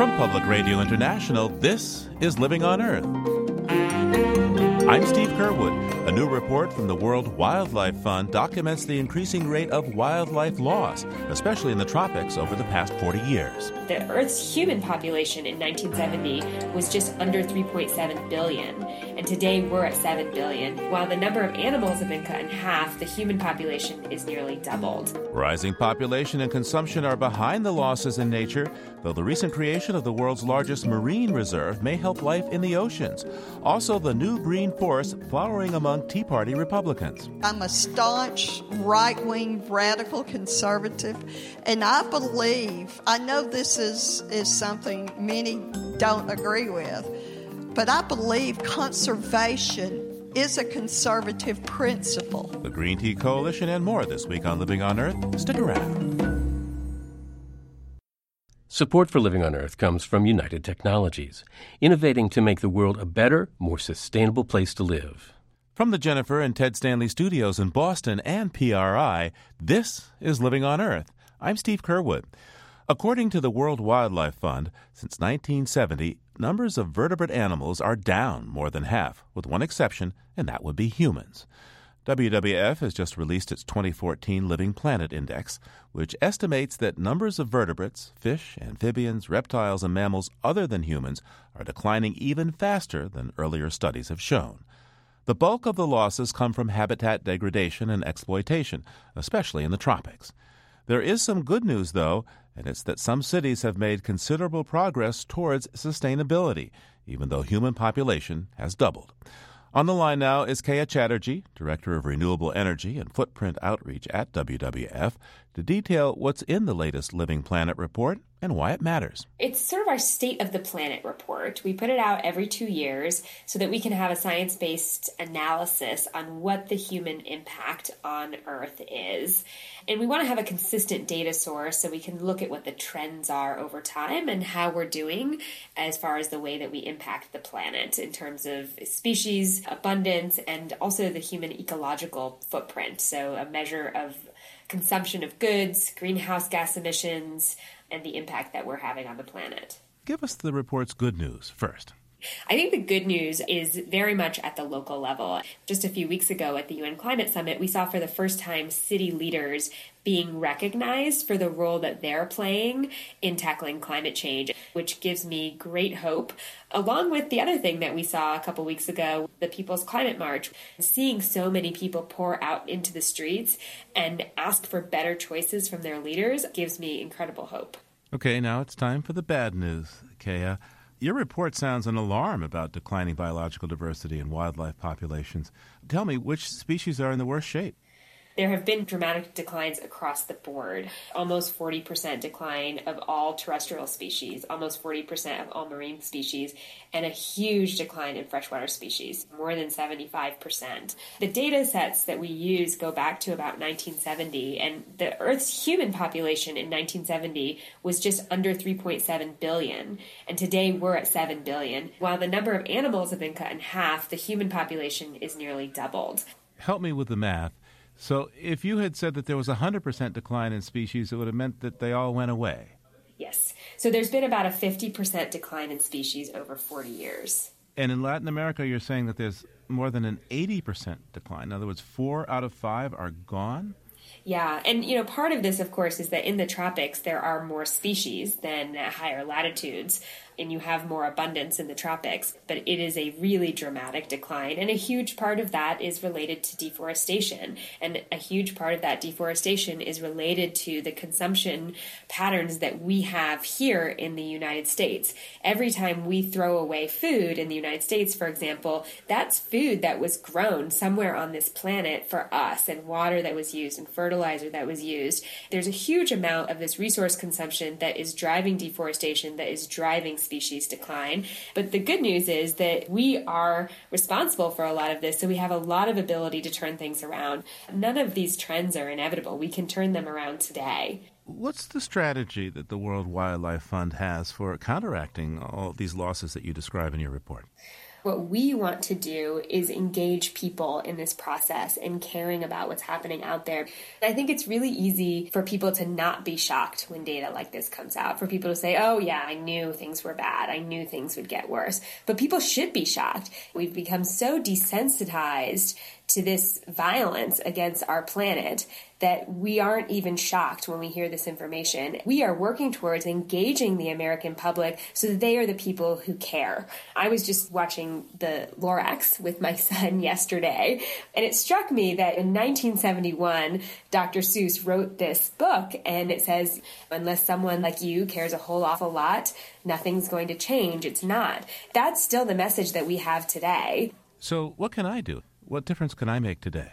From Public Radio International, this is Living on Earth. I'm Steve Curwood. A new report from the World Wildlife Fund documents the increasing rate of wildlife loss, especially in the tropics, over the past 40 years. The Earth's human population in 1970 was just under 3.7 billion, and today we're at 7 billion. While the number of animals have been cut in half, the human population is nearly doubled. Rising population and consumption are behind the losses in nature, though the recent creation of the world's largest marine reserve may help life in the oceans. Also, the new green force flowering among Tea Party Republicans. I'm a staunch right wing radical conservative, and I believe, I know this is, is something many don't agree with, but I believe conservation is a conservative principle. The Green Tea Coalition and more this week on Living on Earth. Stick around. Support for Living on Earth comes from United Technologies, innovating to make the world a better, more sustainable place to live. From the Jennifer and Ted Stanley studios in Boston and PRI, this is Living on Earth. I'm Steve Curwood. According to the World Wildlife Fund, since 1970, numbers of vertebrate animals are down more than half, with one exception, and that would be humans. WWF has just released its 2014 Living Planet Index, which estimates that numbers of vertebrates, fish, amphibians, reptiles, and mammals other than humans are declining even faster than earlier studies have shown. The bulk of the losses come from habitat degradation and exploitation, especially in the tropics. There is some good news, though, and it's that some cities have made considerable progress towards sustainability, even though human population has doubled. On the line now is Keya Chatterjee, Director of Renewable Energy and Footprint Outreach at WWF, to detail what's in the latest Living Planet report and why it matters. It's sort of our State of the Planet report. We put it out every two years so that we can have a science based analysis on what the human impact on Earth is. And we want to have a consistent data source so we can look at what the trends are over time and how we're doing as far as the way that we impact the planet in terms of species, abundance, and also the human ecological footprint. So, a measure of consumption of goods, greenhouse gas emissions, and the impact that we're having on the planet. Give us the report's good news first. I think the good news is very much at the local level. Just a few weeks ago at the UN Climate Summit, we saw for the first time city leaders being recognized for the role that they're playing in tackling climate change, which gives me great hope. Along with the other thing that we saw a couple weeks ago, the People's Climate March, seeing so many people pour out into the streets and ask for better choices from their leaders gives me incredible hope. Okay, now it's time for the bad news, Keya. Your report sounds an alarm about declining biological diversity in wildlife populations. Tell me which species are in the worst shape. There have been dramatic declines across the board. Almost 40% decline of all terrestrial species, almost 40% of all marine species, and a huge decline in freshwater species, more than 75%. The data sets that we use go back to about 1970, and the Earth's human population in 1970 was just under 3.7 billion, and today we're at 7 billion. While the number of animals have been cut in half, the human population is nearly doubled. Help me with the math. So, if you had said that there was a 100% decline in species, it would have meant that they all went away. Yes. So, there's been about a 50% decline in species over 40 years. And in Latin America, you're saying that there's more than an 80% decline. In other words, four out of five are gone? Yeah, and you know, part of this, of course, is that in the tropics there are more species than at higher latitudes and you have more abundance in the tropics, but it is a really dramatic decline. And a huge part of that is related to deforestation. And a huge part of that deforestation is related to the consumption patterns that we have here in the United States. Every time we throw away food in the United States, for example, that's food that was grown somewhere on this planet for us, and water that was used, and fertilizer that was used. There's a huge amount of this resource consumption that is driving deforestation, that is driving species decline. But the good news is that we are responsible for a lot of this, so we have a lot of ability to turn things around. None of these trends are inevitable. We can turn them around today. What's the strategy that the World Wildlife Fund has for counteracting all these losses that you describe in your report? What we want to do is engage people in this process and caring about what's happening out there. I think it's really easy for people to not be shocked when data like this comes out, for people to say, oh, yeah, I knew things were bad. I knew things would get worse. But people should be shocked. We've become so desensitized to this violence against our planet that we aren't even shocked when we hear this information. We are working towards engaging the American public so that they are the people who care. I was just watching the Lorax with my son yesterday, and it struck me that in 1971, Dr. Seuss wrote this book, and it says, unless someone like you cares a whole awful lot, nothing's going to change. It's not. That's still the message that we have today. So, what can I do? What difference can I make today?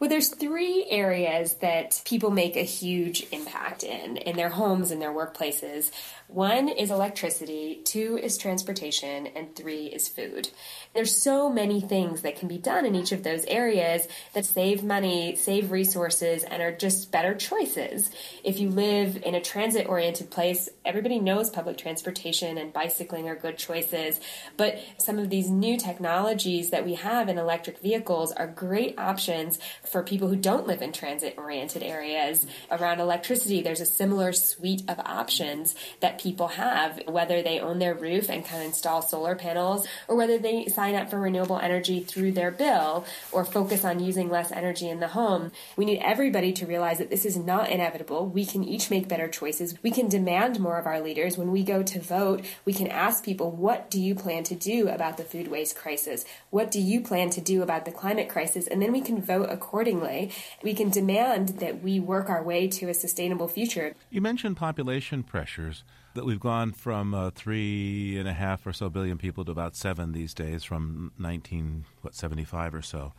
Well, there's three areas that people make a huge impact in, in their homes and their workplaces. One is electricity, two is transportation, and three is food. There's so many things that can be done in each of those areas that save money, save resources, and are just better choices. If you live in a transit oriented place, everybody knows public transportation and bicycling are good choices, but some of these new technologies that we have in electric vehicles are great options for people who don't live in transit oriented areas. Around electricity, there's a similar suite of options that people have, whether they own their roof and can install solar panels or whether they sign up for renewable energy through their bill or focus on using less energy in the home. We need everybody to realize that this is not inevitable. We can each make better choices. We can demand more of our leaders. When we go to vote, we can ask people, what do you plan to do about the food waste crisis? What do you plan to do about the climate crisis? And then we can vote accordingly. We can demand that we work our way to a sustainable future. You mentioned population pressures that we've gone from uh, three and a half or so billion people to about seven these days, from nineteen what seventy five or so.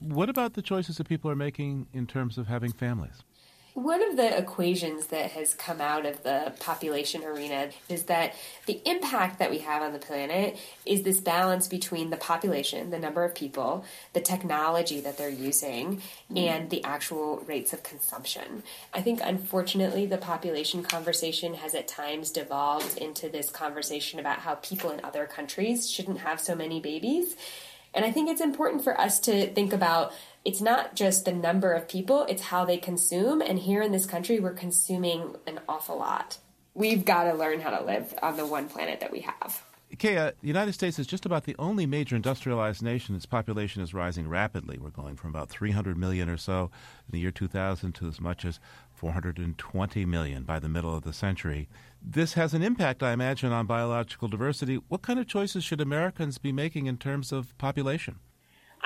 What about the choices that people are making in terms of having families? One of the equations that has come out of the population arena is that the impact that we have on the planet is this balance between the population, the number of people, the technology that they're using, mm-hmm. and the actual rates of consumption. I think, unfortunately, the population conversation has at times devolved into this conversation about how people in other countries shouldn't have so many babies. And I think it's important for us to think about it's not just the number of people, it's how they consume. And here in this country, we're consuming an awful lot. We've got to learn how to live on the one planet that we have. Keya, the United States is just about the only major industrialized nation. Its population is rising rapidly. We're going from about 300 million or so in the year 2000 to as much as 420 million by the middle of the century. This has an impact, I imagine, on biological diversity. What kind of choices should Americans be making in terms of population?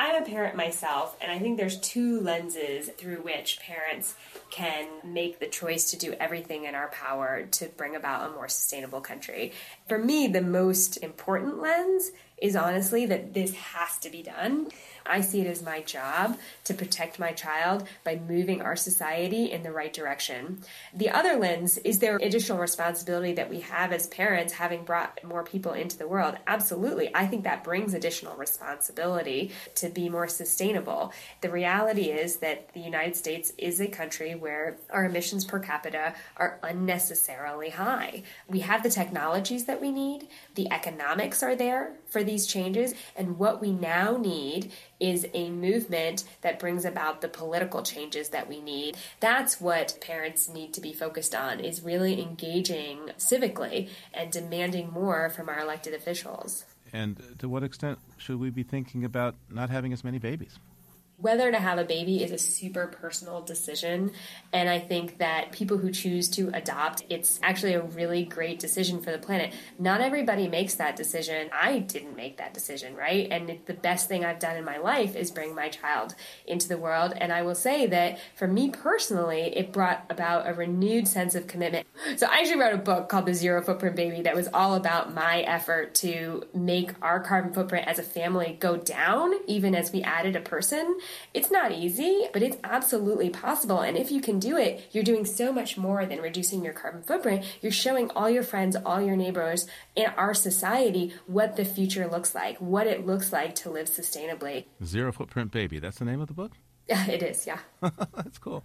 I'm a parent myself, and I think there's two lenses through which parents can make the choice to do everything in our power to bring about a more sustainable country. For me, the most important lens is honestly that this has to be done. I see it as my job to protect my child by moving our society in the right direction. The other lens is there additional responsibility that we have as parents having brought more people into the world. Absolutely. I think that brings additional responsibility to be more sustainable. The reality is that the United States is a country where our emissions per capita are unnecessarily high. We have the technologies that we need, the economics are there for these changes, and what we now need is a movement that brings about the political changes that we need. That's what parents need to be focused on is really engaging civically and demanding more from our elected officials. And to what extent should we be thinking about not having as many babies? Whether to have a baby is a super personal decision. And I think that people who choose to adopt, it's actually a really great decision for the planet. Not everybody makes that decision. I didn't make that decision, right? And the best thing I've done in my life is bring my child into the world. And I will say that for me personally, it brought about a renewed sense of commitment. So I actually wrote a book called The Zero Footprint Baby that was all about my effort to make our carbon footprint as a family go down, even as we added a person. It's not easy, but it's absolutely possible. And if you can do it, you're doing so much more than reducing your carbon footprint. You're showing all your friends, all your neighbors in our society what the future looks like, what it looks like to live sustainably. Zero Footprint Baby, that's the name of the book? Yeah, it is, yeah. that's cool.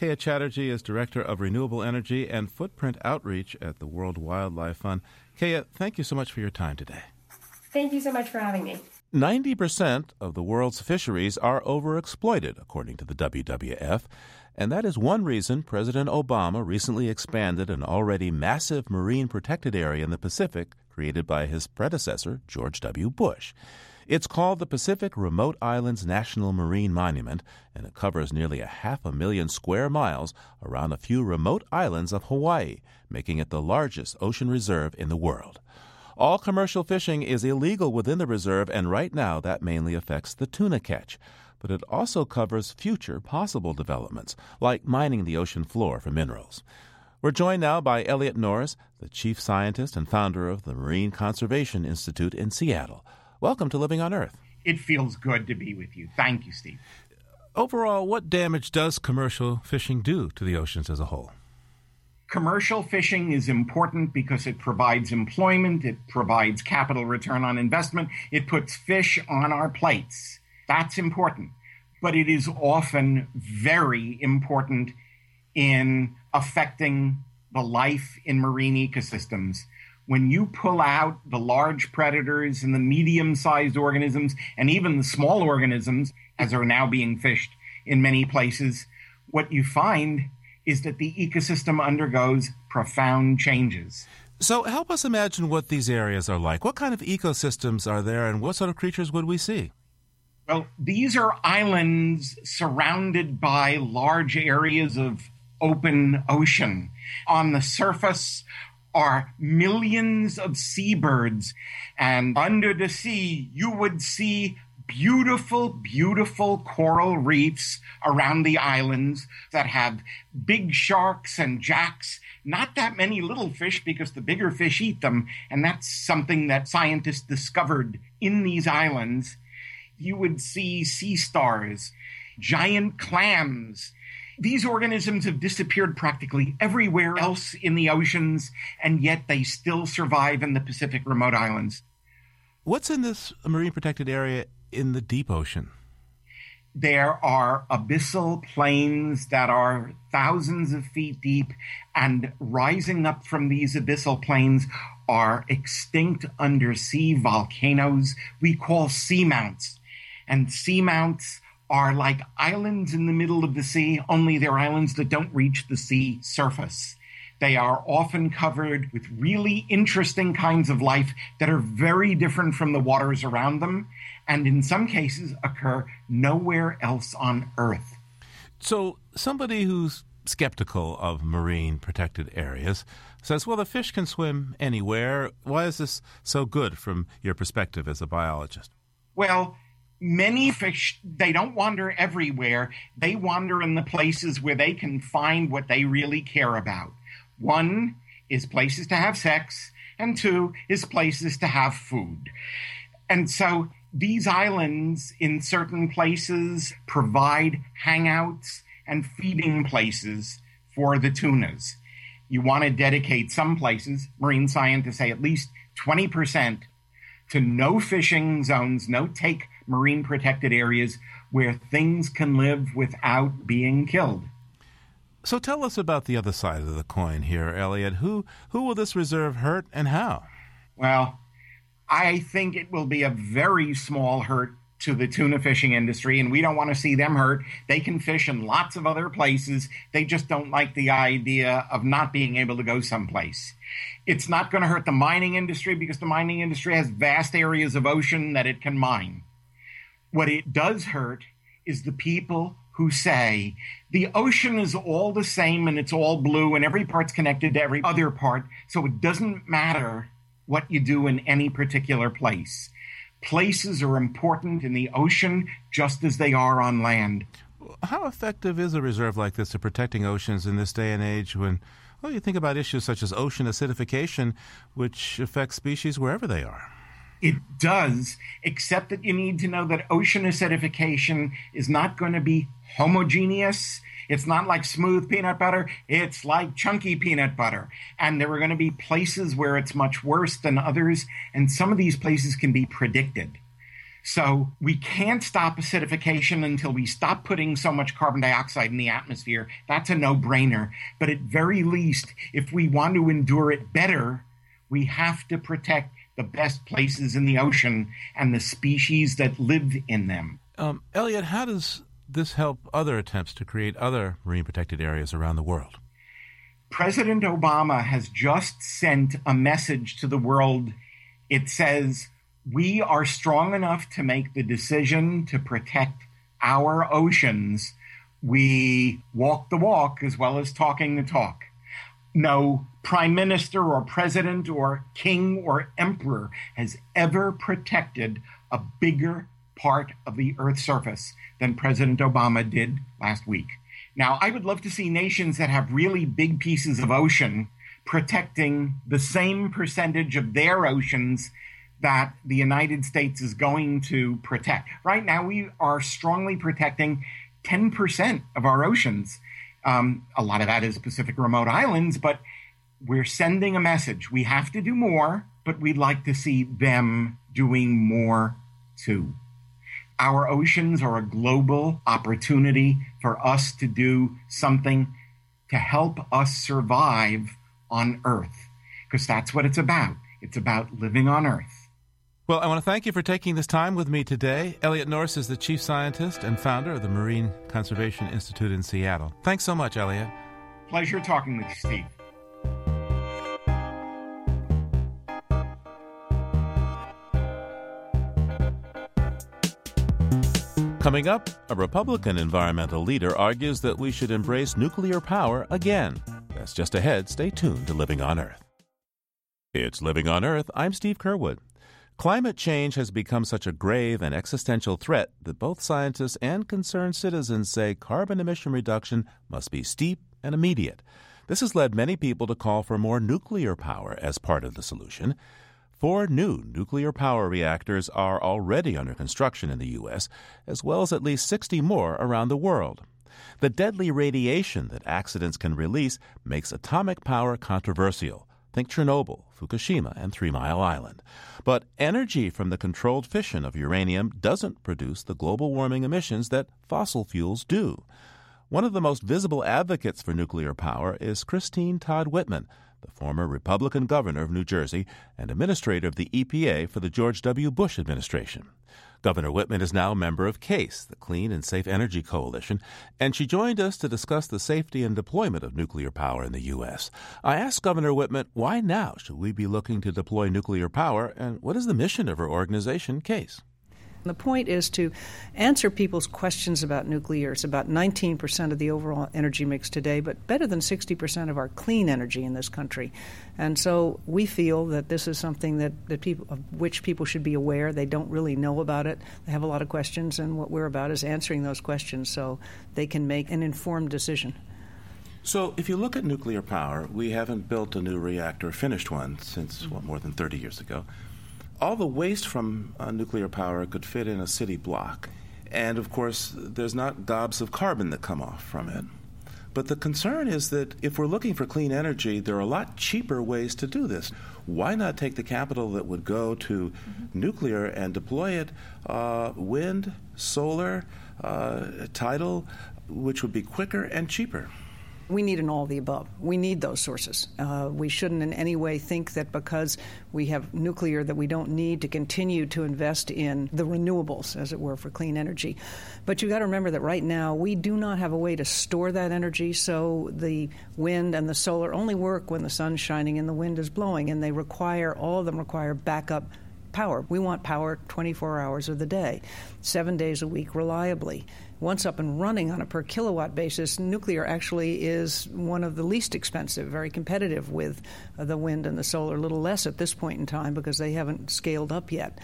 Keya Chatterjee is Director of Renewable Energy and Footprint Outreach at the World Wildlife Fund. Keya, thank you so much for your time today. Thank you so much for having me. 90% of the world's fisheries are overexploited, according to the WWF. And that is one reason President Obama recently expanded an already massive marine protected area in the Pacific created by his predecessor, George W. Bush. It's called the Pacific Remote Islands National Marine Monument, and it covers nearly a half a million square miles around a few remote islands of Hawaii, making it the largest ocean reserve in the world. All commercial fishing is illegal within the reserve, and right now that mainly affects the tuna catch. But it also covers future possible developments, like mining the ocean floor for minerals. We're joined now by Elliot Norse, the chief scientist and founder of the Marine Conservation Institute in Seattle. Welcome to Living on Earth. It feels good to be with you. Thank you, Steve. Overall, what damage does commercial fishing do to the oceans as a whole? Commercial fishing is important because it provides employment, it provides capital return on investment, it puts fish on our plates. That's important. But it is often very important in affecting the life in marine ecosystems when you pull out the large predators and the medium sized organisms and even the small organisms, as are now being fished in many places, what you find is that the ecosystem undergoes profound changes. So, help us imagine what these areas are like. What kind of ecosystems are there, and what sort of creatures would we see? Well, these are islands surrounded by large areas of open ocean. On the surface are millions of seabirds. And under the sea, you would see beautiful, beautiful coral reefs around the islands that have big sharks and jacks. Not that many little fish because the bigger fish eat them. And that's something that scientists discovered in these islands. You would see sea stars, giant clams, these organisms have disappeared practically everywhere else in the oceans, and yet they still survive in the Pacific remote islands. What's in this marine protected area in the deep ocean? There are abyssal plains that are thousands of feet deep, and rising up from these abyssal plains are extinct undersea volcanoes we call seamounts. And seamounts are like islands in the middle of the sea, only they're islands that don't reach the sea surface. They are often covered with really interesting kinds of life that are very different from the waters around them, and in some cases occur nowhere else on Earth. So, somebody who's skeptical of marine protected areas says, well, the fish can swim anywhere. Why is this so good from your perspective as a biologist? Well, many fish they don't wander everywhere they wander in the places where they can find what they really care about one is places to have sex and two is places to have food and so these islands in certain places provide hangouts and feeding places for the tunas you want to dedicate some places marine scientists say at least 20% to no fishing zones no take marine protected areas where things can live without being killed. So tell us about the other side of the coin here, Elliot. Who who will this reserve hurt and how? Well, I think it will be a very small hurt to the tuna fishing industry, and we don't want to see them hurt. They can fish in lots of other places. They just don't like the idea of not being able to go someplace. It's not going to hurt the mining industry because the mining industry has vast areas of ocean that it can mine. What it does hurt is the people who say the ocean is all the same and it's all blue and every part's connected to every other part, so it doesn't matter what you do in any particular place. Places are important in the ocean just as they are on land. How effective is a reserve like this at protecting oceans in this day and age when, well, you think about issues such as ocean acidification, which affects species wherever they are? It does, except that you need to know that ocean acidification is not going to be homogeneous. It's not like smooth peanut butter. It's like chunky peanut butter. And there are going to be places where it's much worse than others. And some of these places can be predicted. So we can't stop acidification until we stop putting so much carbon dioxide in the atmosphere. That's a no brainer. But at very least, if we want to endure it better, We have to protect the best places in the ocean and the species that live in them. Um, Elliot, how does this help other attempts to create other marine protected areas around the world? President Obama has just sent a message to the world. It says, We are strong enough to make the decision to protect our oceans. We walk the walk as well as talking the talk. No prime minister or president or king or emperor has ever protected a bigger part of the Earth's surface than President Obama did last week. Now, I would love to see nations that have really big pieces of ocean protecting the same percentage of their oceans that the United States is going to protect. Right now, we are strongly protecting 10% of our oceans. Um, a lot of that is Pacific remote islands, but we're sending a message. We have to do more, but we'd like to see them doing more too. Our oceans are a global opportunity for us to do something to help us survive on Earth, because that's what it's about. It's about living on Earth. Well, I want to thank you for taking this time with me today. Elliot Norse is the chief scientist and founder of the Marine Conservation Institute in Seattle. Thanks so much, Elliot. Pleasure talking with you, Steve. Coming up, a Republican environmental leader argues that we should embrace nuclear power again. That's just ahead. Stay tuned to Living on Earth. It's Living on Earth. I'm Steve Curwood. Climate change has become such a grave and existential threat that both scientists and concerned citizens say carbon emission reduction must be steep and immediate. This has led many people to call for more nuclear power as part of the solution. Four new nuclear power reactors are already under construction in the U.S., as well as at least 60 more around the world. The deadly radiation that accidents can release makes atomic power controversial. Think Chernobyl, Fukushima, and Three Mile Island. But energy from the controlled fission of uranium doesn't produce the global warming emissions that fossil fuels do. One of the most visible advocates for nuclear power is Christine Todd Whitman, the former Republican governor of New Jersey and administrator of the EPA for the George W. Bush administration. Governor Whitman is now a member of CASE, the Clean and Safe Energy Coalition, and she joined us to discuss the safety and deployment of nuclear power in the U.S. I asked Governor Whitman why now should we be looking to deploy nuclear power, and what is the mission of her organization, CASE? The point is to answer people's questions about nuclear. It's about 19% of the overall energy mix today, but better than 60% of our clean energy in this country. And so we feel that this is something that, that people, of which people should be aware. They don't really know about it. They have a lot of questions, and what we're about is answering those questions so they can make an informed decision. So, if you look at nuclear power, we haven't built a new reactor, finished one, since what, more than 30 years ago all the waste from uh, nuclear power could fit in a city block. And of course, there's not gobs of carbon that come off from it. But the concern is that if we're looking for clean energy, there are a lot cheaper ways to do this. Why not take the capital that would go to mm-hmm. nuclear and deploy it uh, wind, solar, uh, tidal, which would be quicker and cheaper? We need an all the above. We need those sources. Uh, we shouldn't in any way think that because we have nuclear that we don't need to continue to invest in the renewables, as it were, for clean energy. But you've got to remember that right now we do not have a way to store that energy, so the wind and the solar only work when the sun's shining and the wind is blowing, and they require, all of them require backup power. We want power 24 hours of the day, seven days a week reliably once up and running on a per kilowatt basis, nuclear actually is one of the least expensive, very competitive with the wind and the solar, a little less at this point in time because they haven't scaled up yet.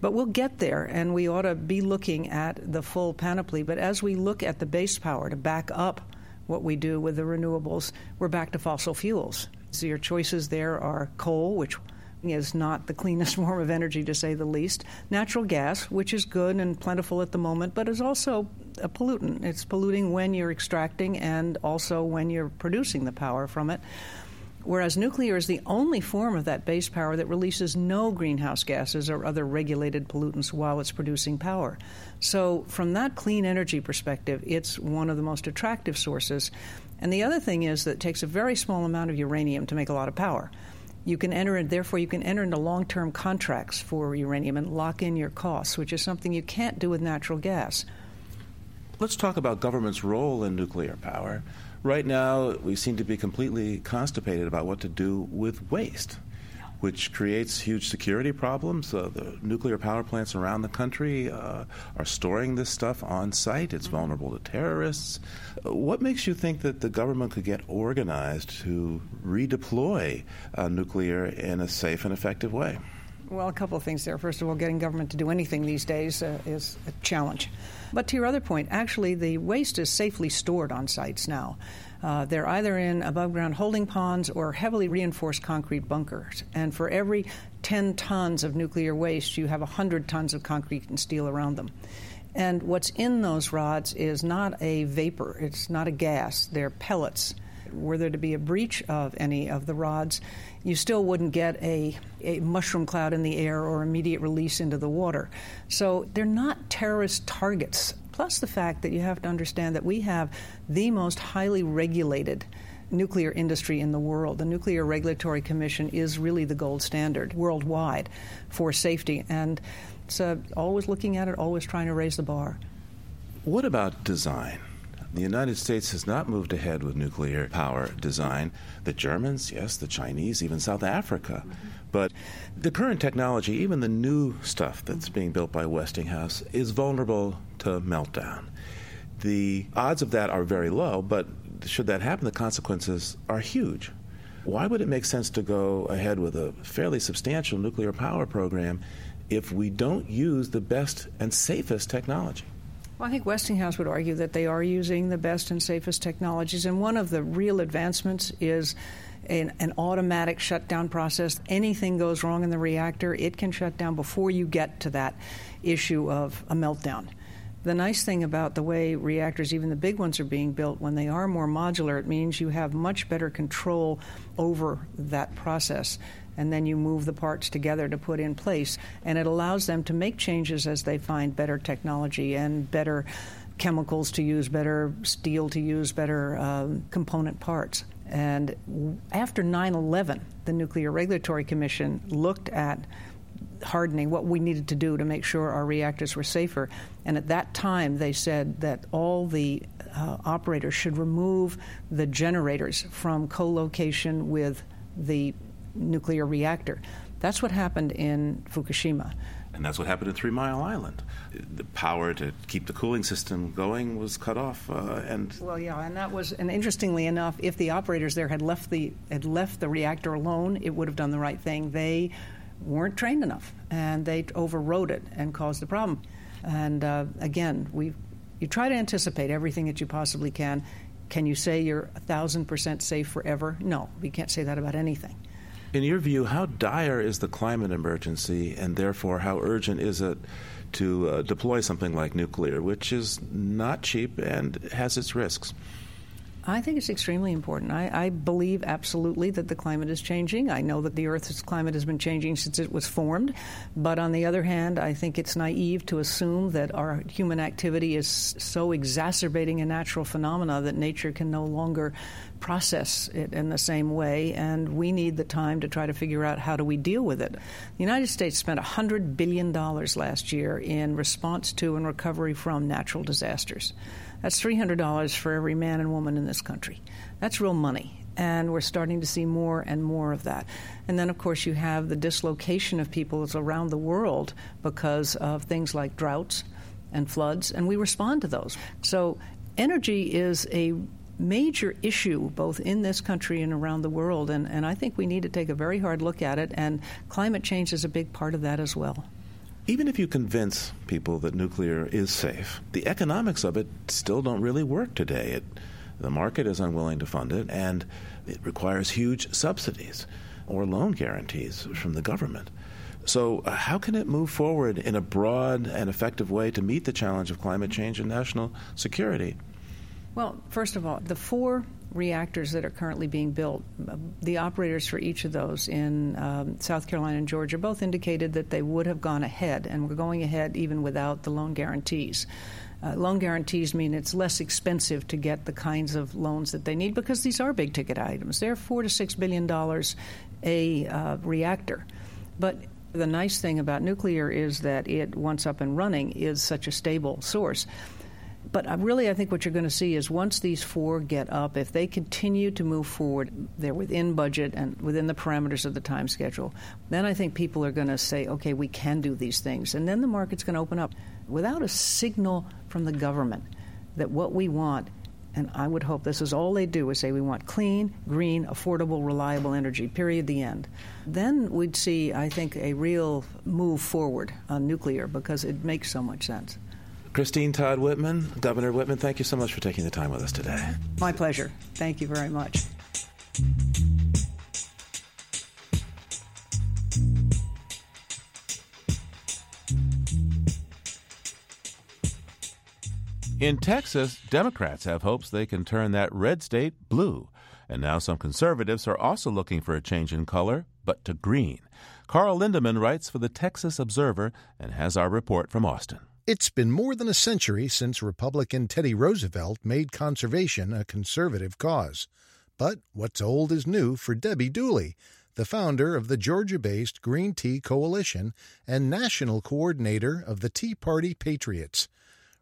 But we'll get there, and we ought to be looking at the full panoply. But as we look at the base power to back up what we do with the renewables, we're back to fossil fuels. So your choices there are coal, which is not the cleanest form of energy to say the least. Natural gas, which is good and plentiful at the moment, but is also a pollutant. It's polluting when you're extracting and also when you're producing the power from it. Whereas nuclear is the only form of that base power that releases no greenhouse gases or other regulated pollutants while it's producing power. So, from that clean energy perspective, it's one of the most attractive sources. And the other thing is that it takes a very small amount of uranium to make a lot of power You can enter, and therefore, you can enter into long term contracts for uranium and lock in your costs, which is something you can't do with natural gas. Let's talk about government's role in nuclear power. Right now, we seem to be completely constipated about what to do with waste which creates huge security problems. Uh, the nuclear power plants around the country uh, are storing this stuff on site. It's vulnerable to terrorists. Uh, what makes you think that the government could get organized to redeploy uh, nuclear in a safe and effective way? Well, a couple of things there. First of all, getting government to do anything these days uh, is a challenge. But to your other point, actually, the waste is safely stored on sites now. Uh, they're either in above ground holding ponds or heavily reinforced concrete bunkers. And for every 10 tons of nuclear waste, you have 100 tons of concrete and steel around them. And what's in those rods is not a vapor, it's not a gas, they're pellets. Were there to be a breach of any of the rods, you still wouldn't get a, a mushroom cloud in the air or immediate release into the water. So they're not terrorist targets plus the fact that you have to understand that we have the most highly regulated nuclear industry in the world. The Nuclear Regulatory Commission is really the gold standard worldwide for safety, and so always looking at it, always trying to raise the bar. What about design? The United States has not moved ahead with nuclear power design. The Germans, yes, the Chinese, even South Africa. But the current technology, even the new stuff that's being built by Westinghouse, is vulnerable to meltdown. The odds of that are very low, but should that happen, the consequences are huge. Why would it make sense to go ahead with a fairly substantial nuclear power program if we don't use the best and safest technology? Well, I think Westinghouse would argue that they are using the best and safest technologies, and one of the real advancements is an, an, automatic shutdown process. Anything goes wrong in the reactor, it can shut down before you get to that issue of a meltdown. The nice thing about the way reactors, even the big ones, are being built, when they are more modular, it means you have much better control over that process and then you move the parts together to put in place. And it allows them to make changes as they find better technology and better chemicals to use, better steel to use, better uh, component parts. And after 9 11, the Nuclear Regulatory Commission looked at hardening, what we needed to do to make sure our reactors were safer. And at that time, they said that all the uh, operators should remove the generators from co location with the nuclear reactor. That's what happened in Fukushima. And that's what happened at Three Mile Island. The power to keep the cooling system going was cut off, uh, and well, yeah, and that was, and interestingly enough, if the operators there had left the had left the reactor alone, it would have done the right thing. They weren't trained enough, and they overrode it and caused the problem. And uh, again, we you try to anticipate everything that you possibly can. Can you say you're a thousand percent safe forever? No, we can't say that about anything. In your view, how dire is the climate emergency, and therefore how urgent is it to uh, deploy something like nuclear, which is not cheap and has its risks? I think it's extremely important. I, I, believe absolutely that the climate is changing. I know that the Earth's climate has been changing since it was formed. But on the other hand, I think it's naive to assume that our human activity is so exacerbating a natural phenomena that nature can no longer process it in the same way. And we need the time to try to figure out how do we deal with it. The United States spent $100 billion last year in response to and recovery from natural disasters. That's $300 for every man and woman in this country. That's real money. And we're starting to see more and more of that. And then, of course, you have the dislocation of peoples around the world because of things like droughts and floods, and we respond to those. So, energy is a major issue both in this country and around the world, and, and I think we need to take a very hard look at it, and climate change is a big part of that as well. Even if you convince people that nuclear is safe, the economics of it still don't really work today. It, the market is unwilling to fund it, and it requires huge subsidies or loan guarantees from the government. So, uh, how can it move forward in a broad and effective way to meet the challenge of climate change and national security? Well, first of all, the four reactors that are currently being built, the operators for each of those in um, South Carolina and Georgia both indicated that they would have gone ahead and were going ahead even without the loan guarantees. Uh, loan guarantees mean it's less expensive to get the kinds of loans that they need because these are big ticket items. They're four to six billion dollars a uh, reactor. But the nice thing about nuclear is that it, once up and running, is such a stable source. But really, I think what you're going to see is once these four get up, if they continue to move forward, they're within budget and within the parameters of the time schedule, then I think people are going to say, okay, we can do these things. And then the market's going to open up. Without a signal from the government that what we want and I would hope this is all they do is say we want clean, green, affordable, reliable energy, period, the end. Then we'd see, I think, a real move forward on nuclear because it makes so much sense. Christine Todd Whitman, Governor Whitman, thank you so much for taking the time with us today. My pleasure. Thank you very much. In Texas, Democrats have hopes they can turn that red state blue. And now some conservatives are also looking for a change in color, but to green. Carl Lindemann writes for the Texas Observer and has our report from Austin. It's been more than a century since Republican Teddy Roosevelt made conservation a conservative cause. But what's old is new for Debbie Dooley, the founder of the Georgia based Green Tea Coalition and national coordinator of the Tea Party Patriots.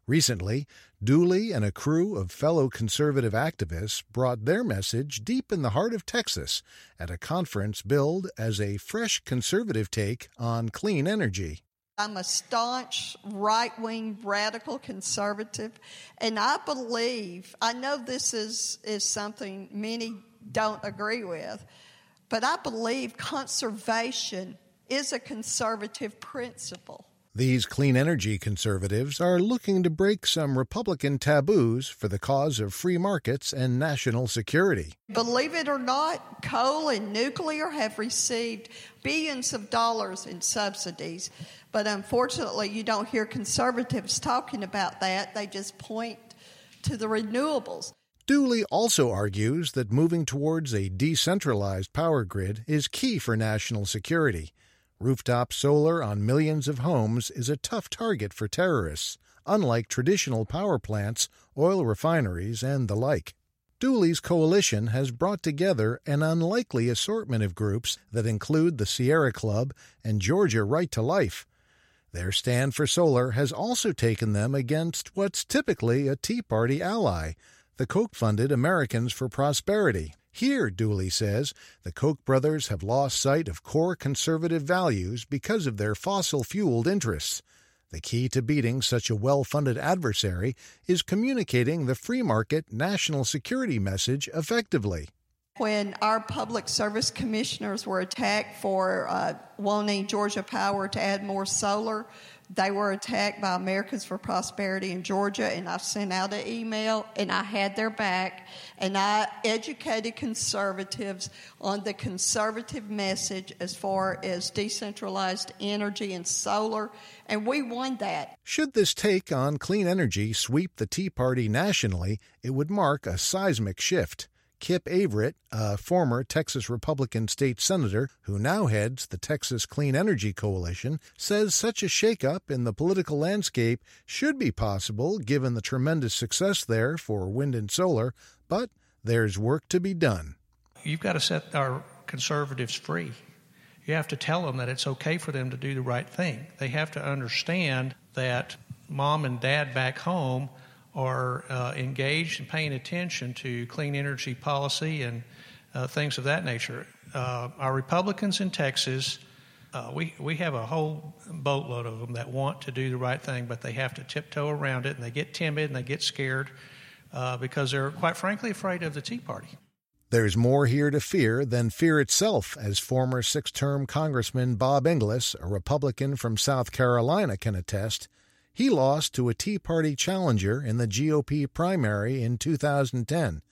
Recently, Dooley and a crew of fellow conservative activists brought their message deep in the heart of Texas at a conference billed as a fresh conservative take on clean energy. I'm a staunch right wing radical conservative, and I believe, I know this is, is something many don't agree with, but I believe conservation is a conservative principle. These clean energy conservatives are looking to break some Republican taboos for the cause of free markets and national security. Believe it or not, coal and nuclear have received billions of dollars in subsidies, but unfortunately, you don't hear conservatives talking about that. They just point to the renewables. Dooley also argues that moving towards a decentralized power grid is key for national security. Rooftop solar on millions of homes is a tough target for terrorists, unlike traditional power plants, oil refineries, and the like. Dooley's coalition has brought together an unlikely assortment of groups that include the Sierra Club and Georgia Right to Life. Their stand for solar has also taken them against what's typically a Tea Party ally, the Koch funded Americans for Prosperity. Here, Dooley says, the Koch brothers have lost sight of core conservative values because of their fossil fueled interests. The key to beating such a well funded adversary is communicating the free market national security message effectively. When our public service commissioners were attacked for uh, wanting Georgia Power to add more solar, they were attacked by Americans for Prosperity in Georgia, and I sent out an email and I had their back. And I educated conservatives on the conservative message as far as decentralized energy and solar, and we won that. Should this take on clean energy sweep the Tea Party nationally, it would mark a seismic shift. Kip Averitt, a former Texas Republican state senator who now heads the Texas Clean Energy Coalition, says such a shakeup in the political landscape should be possible given the tremendous success there for wind and solar, but there's work to be done. You've got to set our conservatives free. You have to tell them that it's okay for them to do the right thing. They have to understand that mom and dad back home are uh, engaged and paying attention to clean energy policy and uh, things of that nature. Uh, our Republicans in Texas, uh, we, we have a whole boatload of them that want to do the right thing, but they have to tiptoe around it and they get timid and they get scared uh, because they're, quite frankly, afraid of the Tea Party. There's more here to fear than fear itself, as former six term Congressman Bob Inglis, a Republican from South Carolina, can attest. He lost to a Tea Party challenger in the GOP primary in 2010.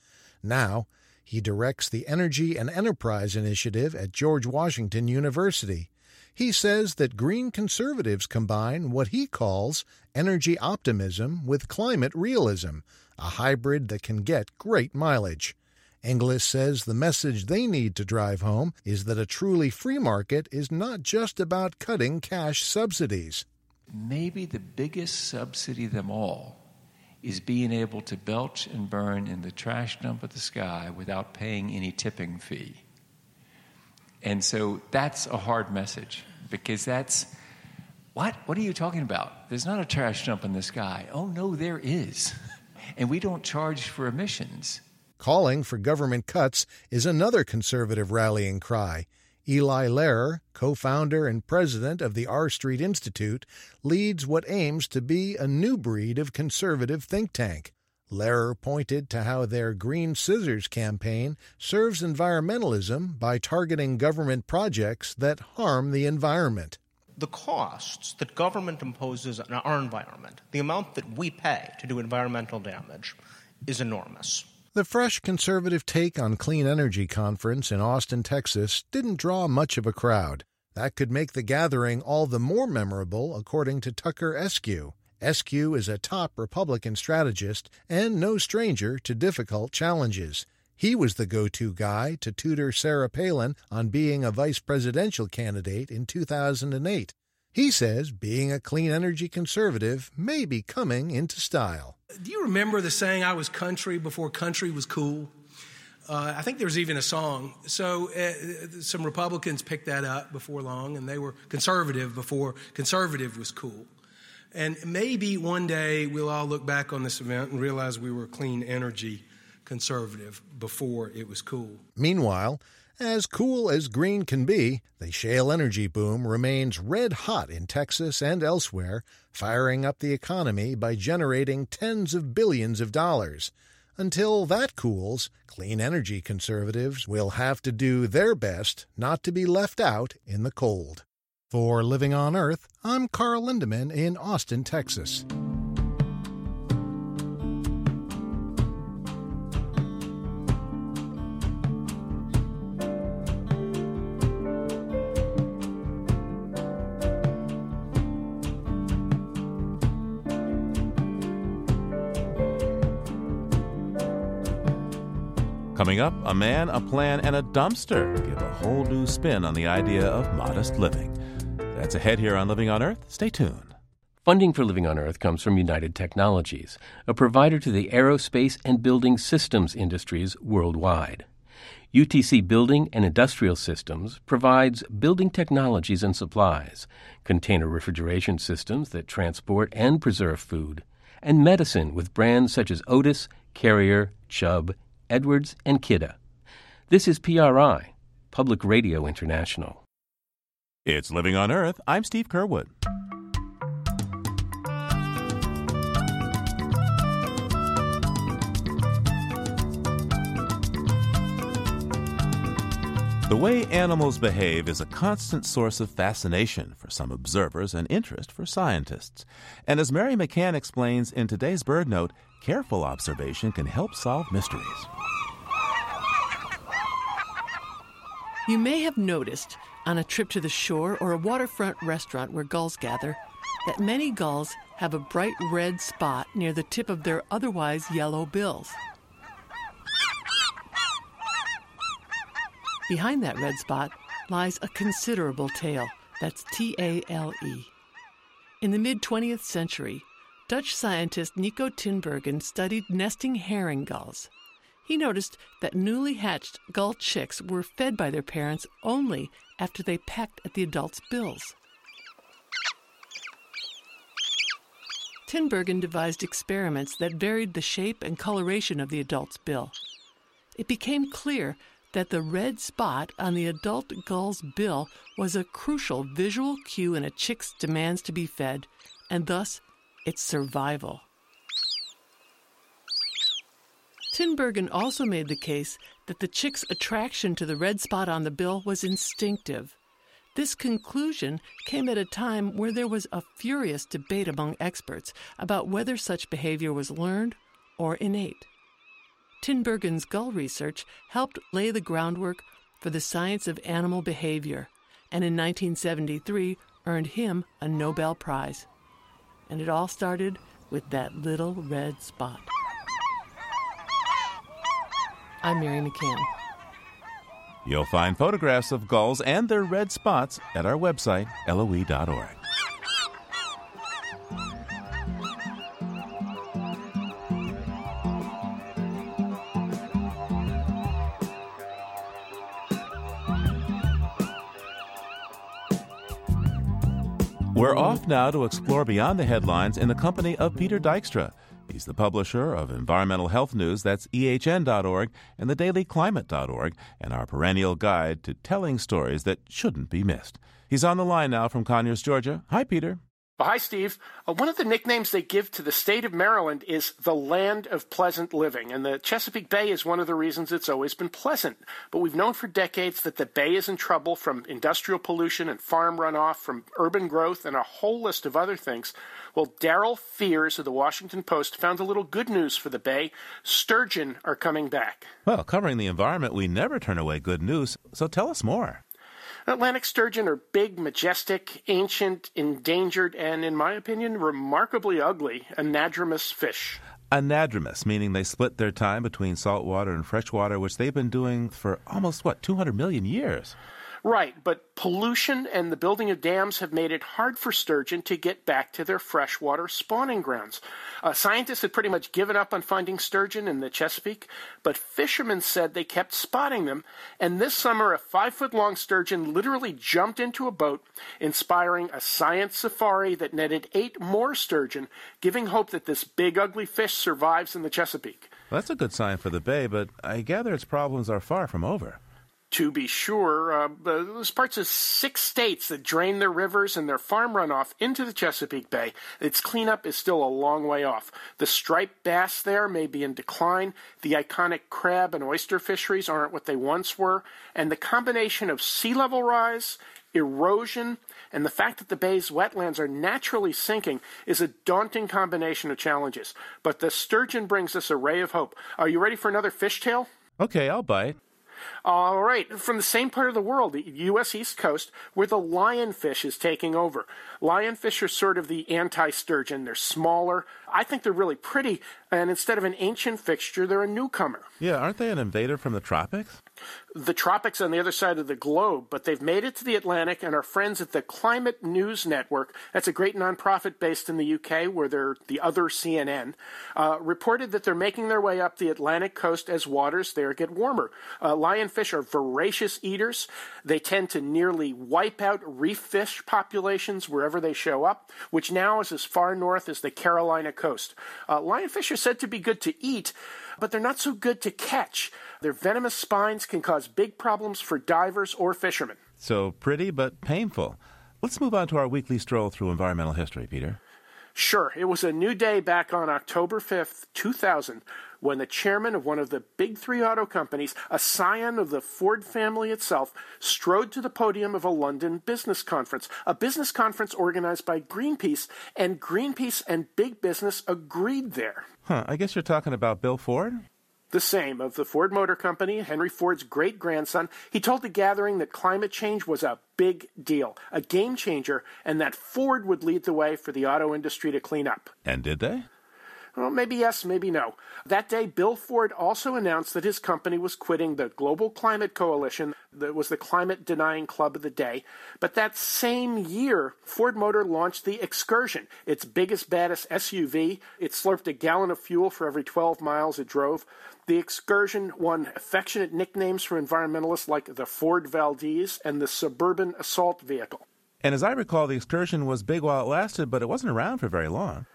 Now, he directs the Energy and Enterprise Initiative at George Washington University. He says that green conservatives combine what he calls energy optimism with climate realism, a hybrid that can get great mileage. Inglis says the message they need to drive home is that a truly free market is not just about cutting cash subsidies maybe the biggest subsidy of them all is being able to belch and burn in the trash dump of the sky without paying any tipping fee. And so that's a hard message because that's what? What are you talking about? There's not a trash dump in the sky. Oh, no, there is. And we don't charge for emissions. Calling for government cuts is another conservative rallying cry. Eli Lehrer, co founder and president of the R Street Institute, leads what aims to be a new breed of conservative think tank. Lehrer pointed to how their Green Scissors campaign serves environmentalism by targeting government projects that harm the environment. The costs that government imposes on our environment, the amount that we pay to do environmental damage, is enormous. The Fresh Conservative Take on Clean Energy Conference in Austin, Texas didn't draw much of a crowd. That could make the gathering all the more memorable, according to Tucker Eskew. Eskew is a top Republican strategist and no stranger to difficult challenges. He was the go to guy to tutor Sarah Palin on being a vice presidential candidate in 2008. He says being a clean energy conservative may be coming into style. Do you remember the saying, I was country before country was cool? Uh, I think there's even a song. So uh, some Republicans picked that up before long, and they were conservative before conservative was cool. And maybe one day we'll all look back on this event and realize we were clean energy conservative before it was cool. Meanwhile, as cool as green can be, the shale energy boom remains red hot in Texas and elsewhere, firing up the economy by generating tens of billions of dollars. Until that cools, clean energy conservatives will have to do their best not to be left out in the cold. For Living on Earth, I'm Carl Lindemann in Austin, Texas. Coming up, a man, a plan, and a dumpster give a whole new spin on the idea of modest living. That's ahead here on Living on Earth. Stay tuned. Funding for Living on Earth comes from United Technologies, a provider to the aerospace and building systems industries worldwide. UTC Building and Industrial Systems provides building technologies and supplies, container refrigeration systems that transport and preserve food, and medicine with brands such as Otis, Carrier, Chubb, Edwards, and Kidde. This is PRI, Public Radio International. It's Living on Earth. I'm Steve Curwood. The way animals behave is a constant source of fascination for some observers and interest for scientists. And as Mary McCann explains in today's BirdNote, careful observation can help solve mysteries. You may have noticed on a trip to the shore or a waterfront restaurant where gulls gather that many gulls have a bright red spot near the tip of their otherwise yellow bills. Behind that red spot lies a considerable tale. That's T A L E. In the mid 20th century, Dutch scientist Niko Tinbergen studied nesting herring gulls. He noticed that newly hatched gull chicks were fed by their parents only after they pecked at the adults' bills. Tinbergen devised experiments that varied the shape and coloration of the adult's bill. It became clear that the red spot on the adult gull's bill was a crucial visual cue in a chick's demands to be fed, and thus its survival. Tinbergen also made the case that the chick's attraction to the red spot on the bill was instinctive. This conclusion came at a time where there was a furious debate among experts about whether such behavior was learned or innate. Tinbergen's gull research helped lay the groundwork for the science of animal behavior, and in 1973 earned him a Nobel Prize. And it all started with that little red spot. I'm Mary McCann. You'll find photographs of gulls and their red spots at our website, loe.org. now to explore beyond the headlines in the company of Peter Dykstra. He's the publisher of environmental health news, that's ehn.org, and the thedailyclimate.org, and our perennial guide to telling stories that shouldn't be missed. He's on the line now from Conyers, Georgia. Hi, Peter. Well, hi, Steve. Uh, one of the nicknames they give to the state of Maryland is the land of pleasant living, and the Chesapeake Bay is one of the reasons it's always been pleasant. But we've known for decades that the bay is in trouble from industrial pollution and farm runoff, from urban growth, and a whole list of other things. Well, Darryl Fears of the Washington Post found a little good news for the bay. Sturgeon are coming back. Well, covering the environment, we never turn away good news, so tell us more. Atlantic sturgeon are big, majestic, ancient, endangered, and, in my opinion, remarkably ugly anadromous fish. Anadromous, meaning they split their time between saltwater and freshwater, which they've been doing for almost, what, 200 million years? Right, but pollution and the building of dams have made it hard for sturgeon to get back to their freshwater spawning grounds. Uh, scientists had pretty much given up on finding sturgeon in the Chesapeake, but fishermen said they kept spotting them, and this summer a five foot long sturgeon literally jumped into a boat, inspiring a science safari that netted eight more sturgeon, giving hope that this big ugly fish survives in the Chesapeake. Well, that's a good sign for the bay, but I gather its problems are far from over to be sure. Uh, there's parts of six states that drain their rivers and their farm runoff into the Chesapeake Bay. Its cleanup is still a long way off. The striped bass there may be in decline. The iconic crab and oyster fisheries aren't what they once were. And the combination of sea level rise, erosion, and the fact that the bay's wetlands are naturally sinking is a daunting combination of challenges. But the sturgeon brings us a ray of hope. Are you ready for another fish tale? Okay, I'll bite. All right, from the same part of the world, the U.S. East Coast, where the lionfish is taking over. Lionfish are sort of the anti sturgeon. They're smaller. I think they're really pretty, and instead of an ancient fixture, they're a newcomer. Yeah, aren't they an invader from the tropics? The tropics on the other side of the globe, but they've made it to the Atlantic, and our friends at the Climate News Network, that's a great nonprofit based in the UK, where they're the other CNN, uh, reported that they're making their way up the Atlantic coast as waters there get warmer. Uh, lionfish are voracious eaters. They tend to nearly wipe out reef fish populations wherever they show up, which now is as far north as the Carolina coast. Uh, lionfish are said to be good to eat, but they're not so good to catch. Their venomous spines can cause big problems for divers or fishermen. So pretty, but painful. Let's move on to our weekly stroll through environmental history, Peter. Sure, it was a new day back on October 5th, 2000, when the chairman of one of the big three auto companies, a scion of the Ford family itself, strode to the podium of a London business conference, a business conference organized by Greenpeace, and Greenpeace and big business agreed there. Huh, I guess you're talking about Bill Ford? The same of the Ford Motor Company, Henry Ford's great grandson. He told the gathering that climate change was a big deal, a game changer, and that Ford would lead the way for the auto industry to clean up. And did they? Well, maybe yes, maybe no. That day, Bill Ford also announced that his company was quitting the Global Climate Coalition, that was the climate denying club of the day. But that same year, Ford Motor launched the Excursion, its biggest, baddest SUV. It slurped a gallon of fuel for every 12 miles it drove. The Excursion won affectionate nicknames for environmentalists like the Ford Valdez and the Suburban Assault Vehicle. And as I recall, the Excursion was big while it lasted, but it wasn't around for very long.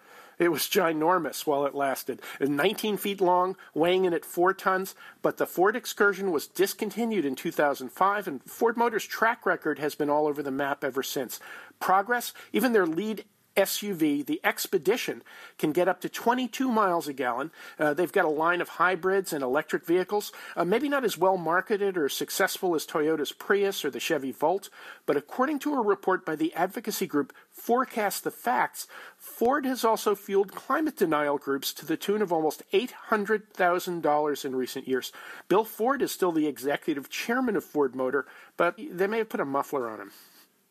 It was ginormous while it lasted. It 19 feet long, weighing in at four tons, but the Ford Excursion was discontinued in 2005, and Ford Motors' track record has been all over the map ever since. Progress, even their lead SUV, the Expedition, can get up to 22 miles a gallon. Uh, they've got a line of hybrids and electric vehicles, uh, maybe not as well marketed or successful as Toyota's Prius or the Chevy Volt, but according to a report by the advocacy group Forecast the Facts, Ford has also fueled climate denial groups to the tune of almost $800,000 in recent years. Bill Ford is still the executive chairman of Ford Motor, but they may have put a muffler on him.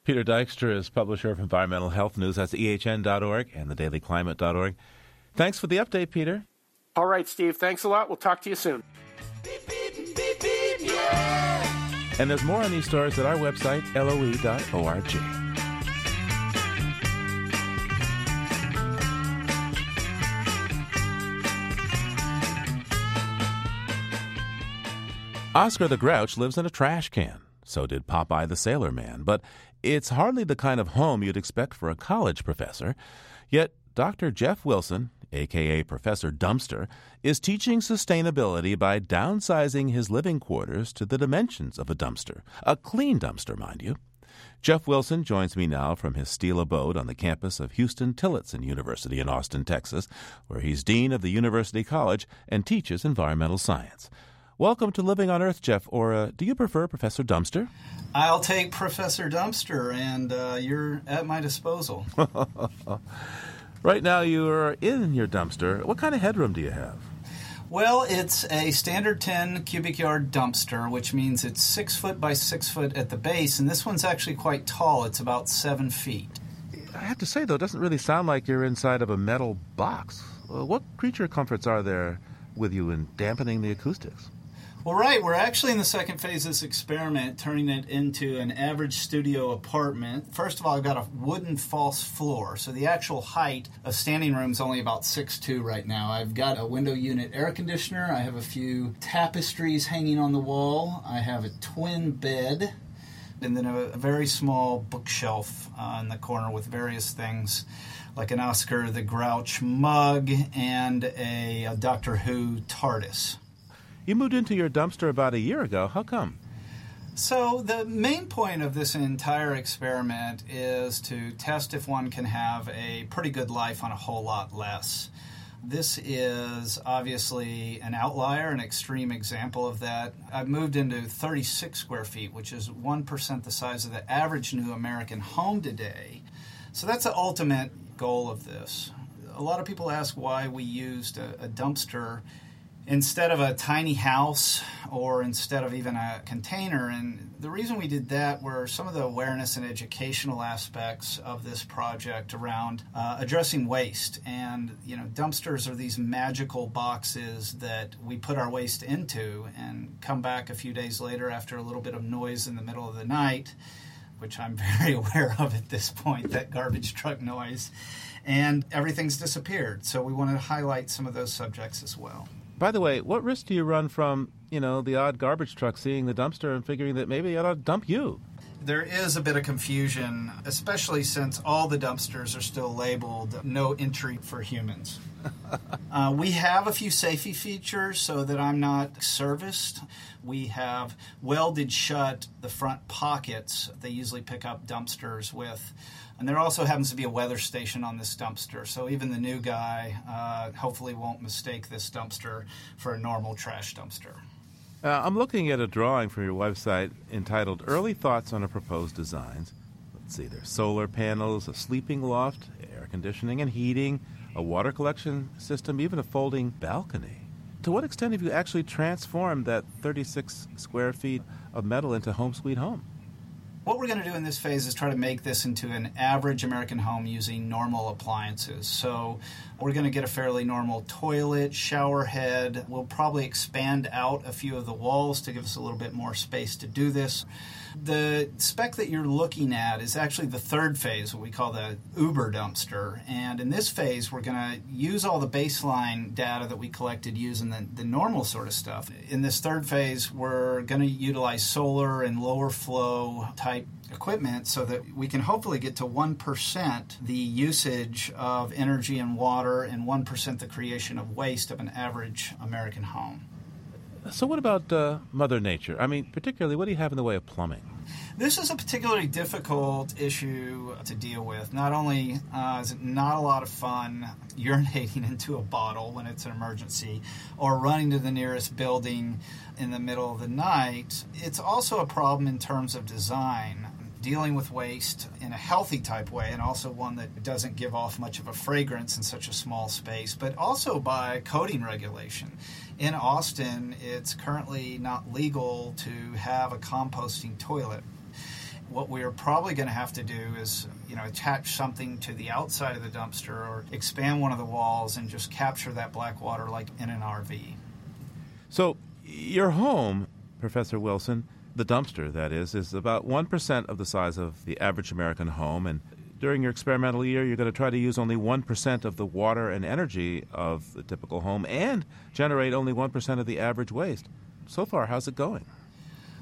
Peter Dykstra is publisher of Environmental Health News. That's ehn.org and thedailyclimate.org. Thanks for the update, Peter. All right, Steve. Thanks a lot. We'll talk to you soon. Beep, beep, beep, yeah. And there's more on these stories at our website, loe.org. Oscar the Grouch lives in a trash can. So did Popeye the Sailor Man. But it's hardly the kind of home you'd expect for a college professor. Yet Dr. Jeff Wilson, aka Professor Dumpster, is teaching sustainability by downsizing his living quarters to the dimensions of a dumpster. A clean dumpster, mind you. Jeff Wilson joins me now from his steel abode on the campus of Huston Tillotson University in Austin, Texas, where he's Dean of the University College and teaches environmental science. Welcome to Living on Earth, Jeff. Or uh, do you prefer Professor Dumpster? I'll take Professor Dumpster, and uh, you're at my disposal. right now, you are in your dumpster. What kind of headroom do you have? Well, it's a standard 10 cubic yard dumpster, which means it's six foot by six foot at the base, and this one's actually quite tall. It's about seven feet. I have to say, though, it doesn't really sound like you're inside of a metal box. Uh, what creature comforts are there with you in dampening the acoustics? Well, right. We're actually in the second phase of this experiment, turning it into an average studio apartment. First of all, I've got a wooden false floor, so the actual height of standing room is only about 6'2 right now. I've got a window unit air conditioner. I have a few tapestries hanging on the wall. I have a twin bed, and then a, a very small bookshelf uh, in the corner with various things like an Oscar the Grouch mug and a, a Doctor Who TARDIS. You moved into your dumpster about a year ago. How come? So, the main point of this entire experiment is to test if one can have a pretty good life on a whole lot less. This is obviously an outlier, an extreme example of that. I've moved into 36 square feet, which is 1% the size of the average new American home today. So, that's the ultimate goal of this. A lot of people ask why we used a, a dumpster instead of a tiny house or instead of even a container. And the reason we did that were some of the awareness and educational aspects of this project around uh, addressing waste. And, you know, dumpsters are these magical boxes that we put our waste into and come back a few days later after a little bit of noise in the middle of the night. Which I'm very aware of at this point, that garbage truck noise, and everything's disappeared. So, we want to highlight some of those subjects as well. By the way, what risk do you run from, you know, the odd garbage truck seeing the dumpster and figuring that maybe it ought to dump you? There is a bit of confusion, especially since all the dumpsters are still labeled no entry for humans. uh, we have a few safety features so that I'm not serviced. We have welded shut the front pockets they usually pick up dumpsters with. And there also happens to be a weather station on this dumpster, so even the new guy uh, hopefully won't mistake this dumpster for a normal trash dumpster. Uh, I'm looking at a drawing from your website entitled Early Thoughts on a Proposed Designs. Let's see, there's solar panels, a sleeping loft, air conditioning and heating, a water collection system, even a folding balcony. To what extent have you actually transformed that 36 square feet of metal into Home Sweet Home? What we're going to do in this phase is try to make this into an average American home using normal appliances. So we're going to get a fairly normal toilet, shower head. We'll probably expand out a few of the walls to give us a little bit more space to do this. The spec that you're looking at is actually the third phase, what we call the Uber dumpster. And in this phase, we're going to use all the baseline data that we collected using the, the normal sort of stuff. In this third phase, we're going to utilize solar and lower flow type equipment so that we can hopefully get to 1% the usage of energy and water and 1% the creation of waste of an average American home. So, what about uh, Mother Nature? I mean, particularly, what do you have in the way of plumbing? This is a particularly difficult issue to deal with. Not only uh, is it not a lot of fun urinating into a bottle when it's an emergency or running to the nearest building in the middle of the night, it's also a problem in terms of design dealing with waste in a healthy type way and also one that doesn't give off much of a fragrance in such a small space, but also by coding regulation. In Austin, it's currently not legal to have a composting toilet. What we're probably going to have to do is, you know, attach something to the outside of the dumpster or expand one of the walls and just capture that black water like in an RV. So, your home, Professor Wilson, the dumpster, that is, is about 1% of the size of the average American home. And during your experimental year, you're going to try to use only 1% of the water and energy of the typical home and generate only 1% of the average waste. So far, how's it going?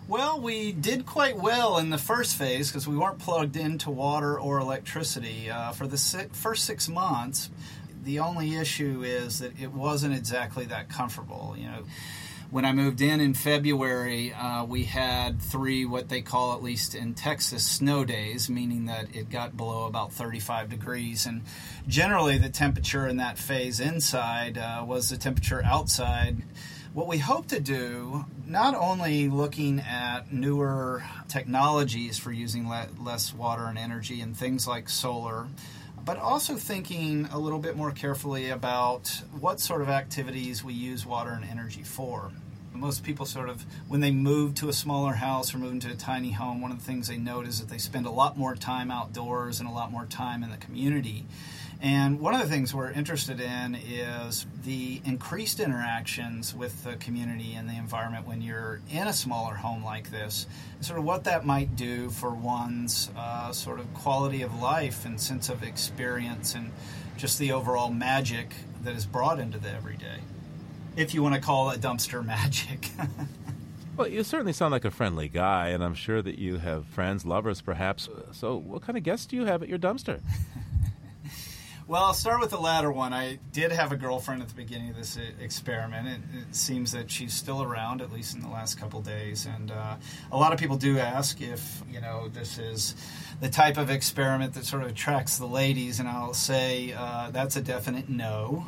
Well, we did quite well in the first phase because we weren't plugged into water or electricity. Uh, for the si- first six months, the only issue is that it wasn't exactly that comfortable. You know, when I moved in in February, uh, we had three what they call, at least in Texas, snow days, meaning that it got below about 35 degrees. And generally, the temperature in that phase inside uh, was the temperature outside. What we hope to do, not only looking at newer technologies for using le- less water and energy and things like solar, but also thinking a little bit more carefully about what sort of activities we use water and energy for. Most people sort of, when they move to a smaller house or move into a tiny home, one of the things they note is that they spend a lot more time outdoors and a lot more time in the community. And one of the things we're interested in is the increased interactions with the community and the environment when you're in a smaller home like this, sort of what that might do for one's uh, sort of quality of life and sense of experience and just the overall magic that is brought into the everyday. If you want to call it dumpster magic. Well, you certainly sound like a friendly guy, and I'm sure that you have friends, lovers, perhaps. So, what kind of guests do you have at your dumpster? Well, I'll start with the latter one. I did have a girlfriend at the beginning of this experiment. It, it seems that she's still around, at least in the last couple days. And uh, a lot of people do ask if you know this is the type of experiment that sort of attracts the ladies, and I'll say uh, that's a definite no.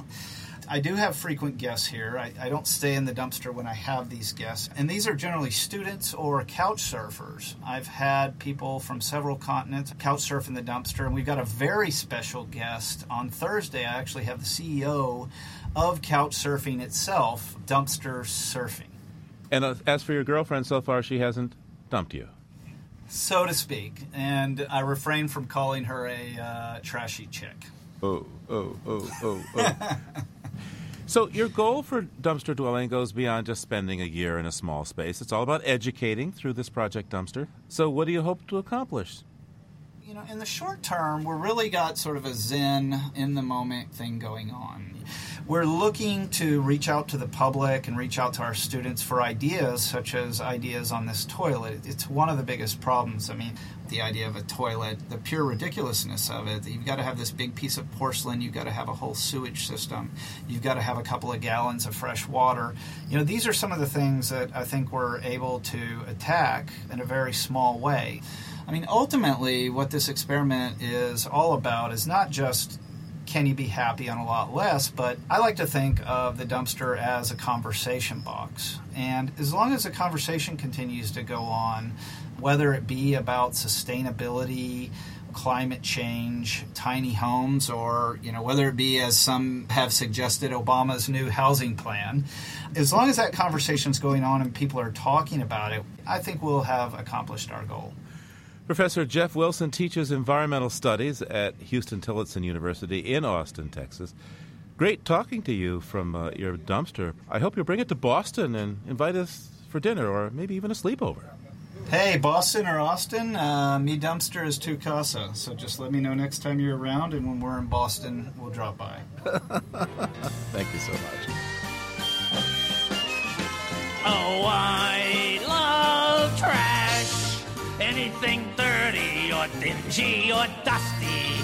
I do have frequent guests here. I, I, don't stay in the dumpster when I have these guests. And these are generally students or couch surfers. I've had people from several continents couch surf in the dumpster. And we've got a very special guest on Thursday. I actually have the CEO of couch surfing itself, Dumpster Surfing. And uh, as for your girlfriend, so far she hasn't dumped you so to speak, and I refrain from calling her a uh, trashy chick. Oh, oh, oh, oh, oh. So your goal for dumpster dwelling goes beyond just spending a year in a small space. It's all about educating through this project dumpster. So what do you hope to accomplish? You know, in the short term, we're really got sort of a zen in the moment thing going on. We're looking to reach out to the public and reach out to our students for ideas, such as ideas on this toilet. It's one of the biggest problems. I mean, the idea of a toilet, the pure ridiculousness of it. You've got to have this big piece of porcelain, you've got to have a whole sewage system, you've got to have a couple of gallons of fresh water. You know, these are some of the things that I think we're able to attack in a very small way. I mean, ultimately, what this experiment is all about is not just can you be happy on a lot less? But I like to think of the dumpster as a conversation box. And as long as the conversation continues to go on, whether it be about sustainability, climate change, tiny homes, or you know whether it be as some have suggested Obama's new housing plan. As long as that conversation is going on and people are talking about it, I think we'll have accomplished our goal. Professor Jeff Wilson teaches environmental studies at Huston Tillotson University in Austin, Texas. Great talking to you from uh, your dumpster. I hope you'll bring it to Boston and invite us for dinner or maybe even a sleepover. Hey, Boston or Austin, uh, me dumpster is tu casa. So just let me know next time you're around, and when we're in Boston, we'll drop by. Thank you so much. Oh, I love trash. Anything dirty or dingy or dusty.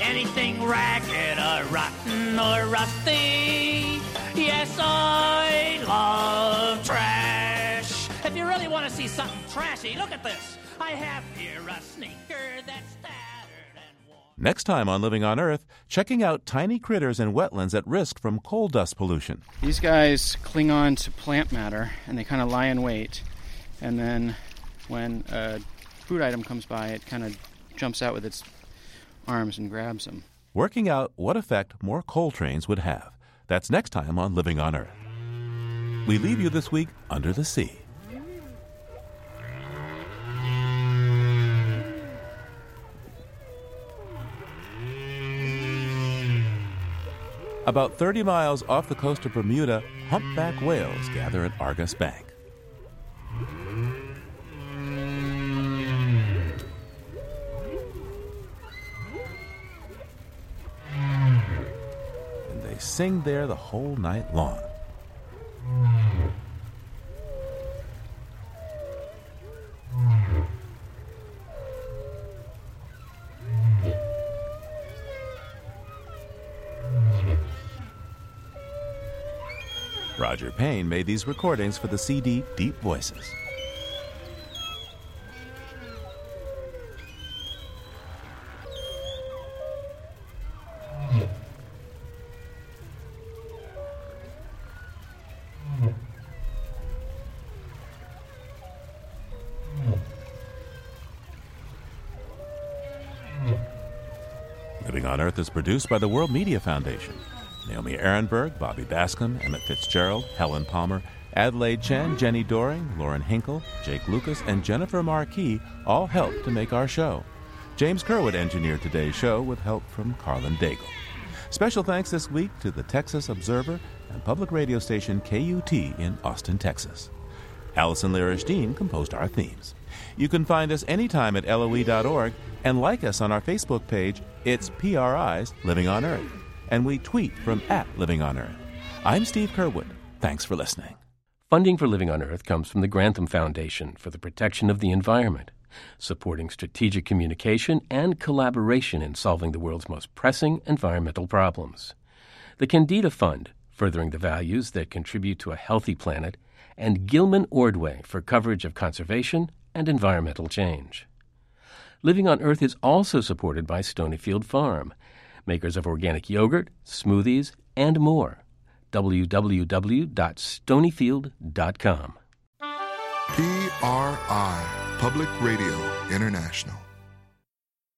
Anything ragged or rotten or rusty. Yes, I love trash. If you really want to see something trashy, look at this. I have here a sneaker that's tattered and worn. Next time on Living on Earth, checking out tiny critters in wetlands at risk from coal dust pollution. These guys cling on to plant matter and they kind of lie in wait. And then when a food item comes by, it kind of jumps out with its arms and grabs them. Working out what effect more coal trains would have. That's next time on Living on Earth. We leave you this week under the sea. About 30 miles off the coast of Bermuda, humpback whales gather at Argus Bank. sing there the whole night long. Roger Payne made these recordings for the CD Deep Voices. Earth is produced by the World Media Foundation. Naomi Arenberg, Bobby Bascomb, Emmett Fitzgerald, Helen Palmer, Adelaide Chen, Jenny Doring, Lauren Hinkle, Jake Lucas, and Jennifer Marquis all helped to make our show. James Curwood engineered today's show with help from Carlin Daigle. Special thanks this week to the Texas Observer and public radio station KUT in Austin, Texas. Allison Lirish Dean composed our themes. You can find us anytime at LOE.org and like us on our Facebook page. It's PRI's Living on Earth. And we tweet from at Living on Earth. I'm Steve Curwood. Thanks for listening. Funding for Living on Earth comes from the Grantham Foundation for the Protection of the Environment, supporting strategic communication and collaboration in solving the world's most pressing environmental problems. The Kendeda Fund, furthering the values that contribute to a healthy planet, and Gilman Ordway for coverage of conservation and environmental change. Living on Earth is also supported by Stonyfield Farm, makers of organic yogurt, smoothies, and more. www.stonyfield.com. PRI, Public Radio International.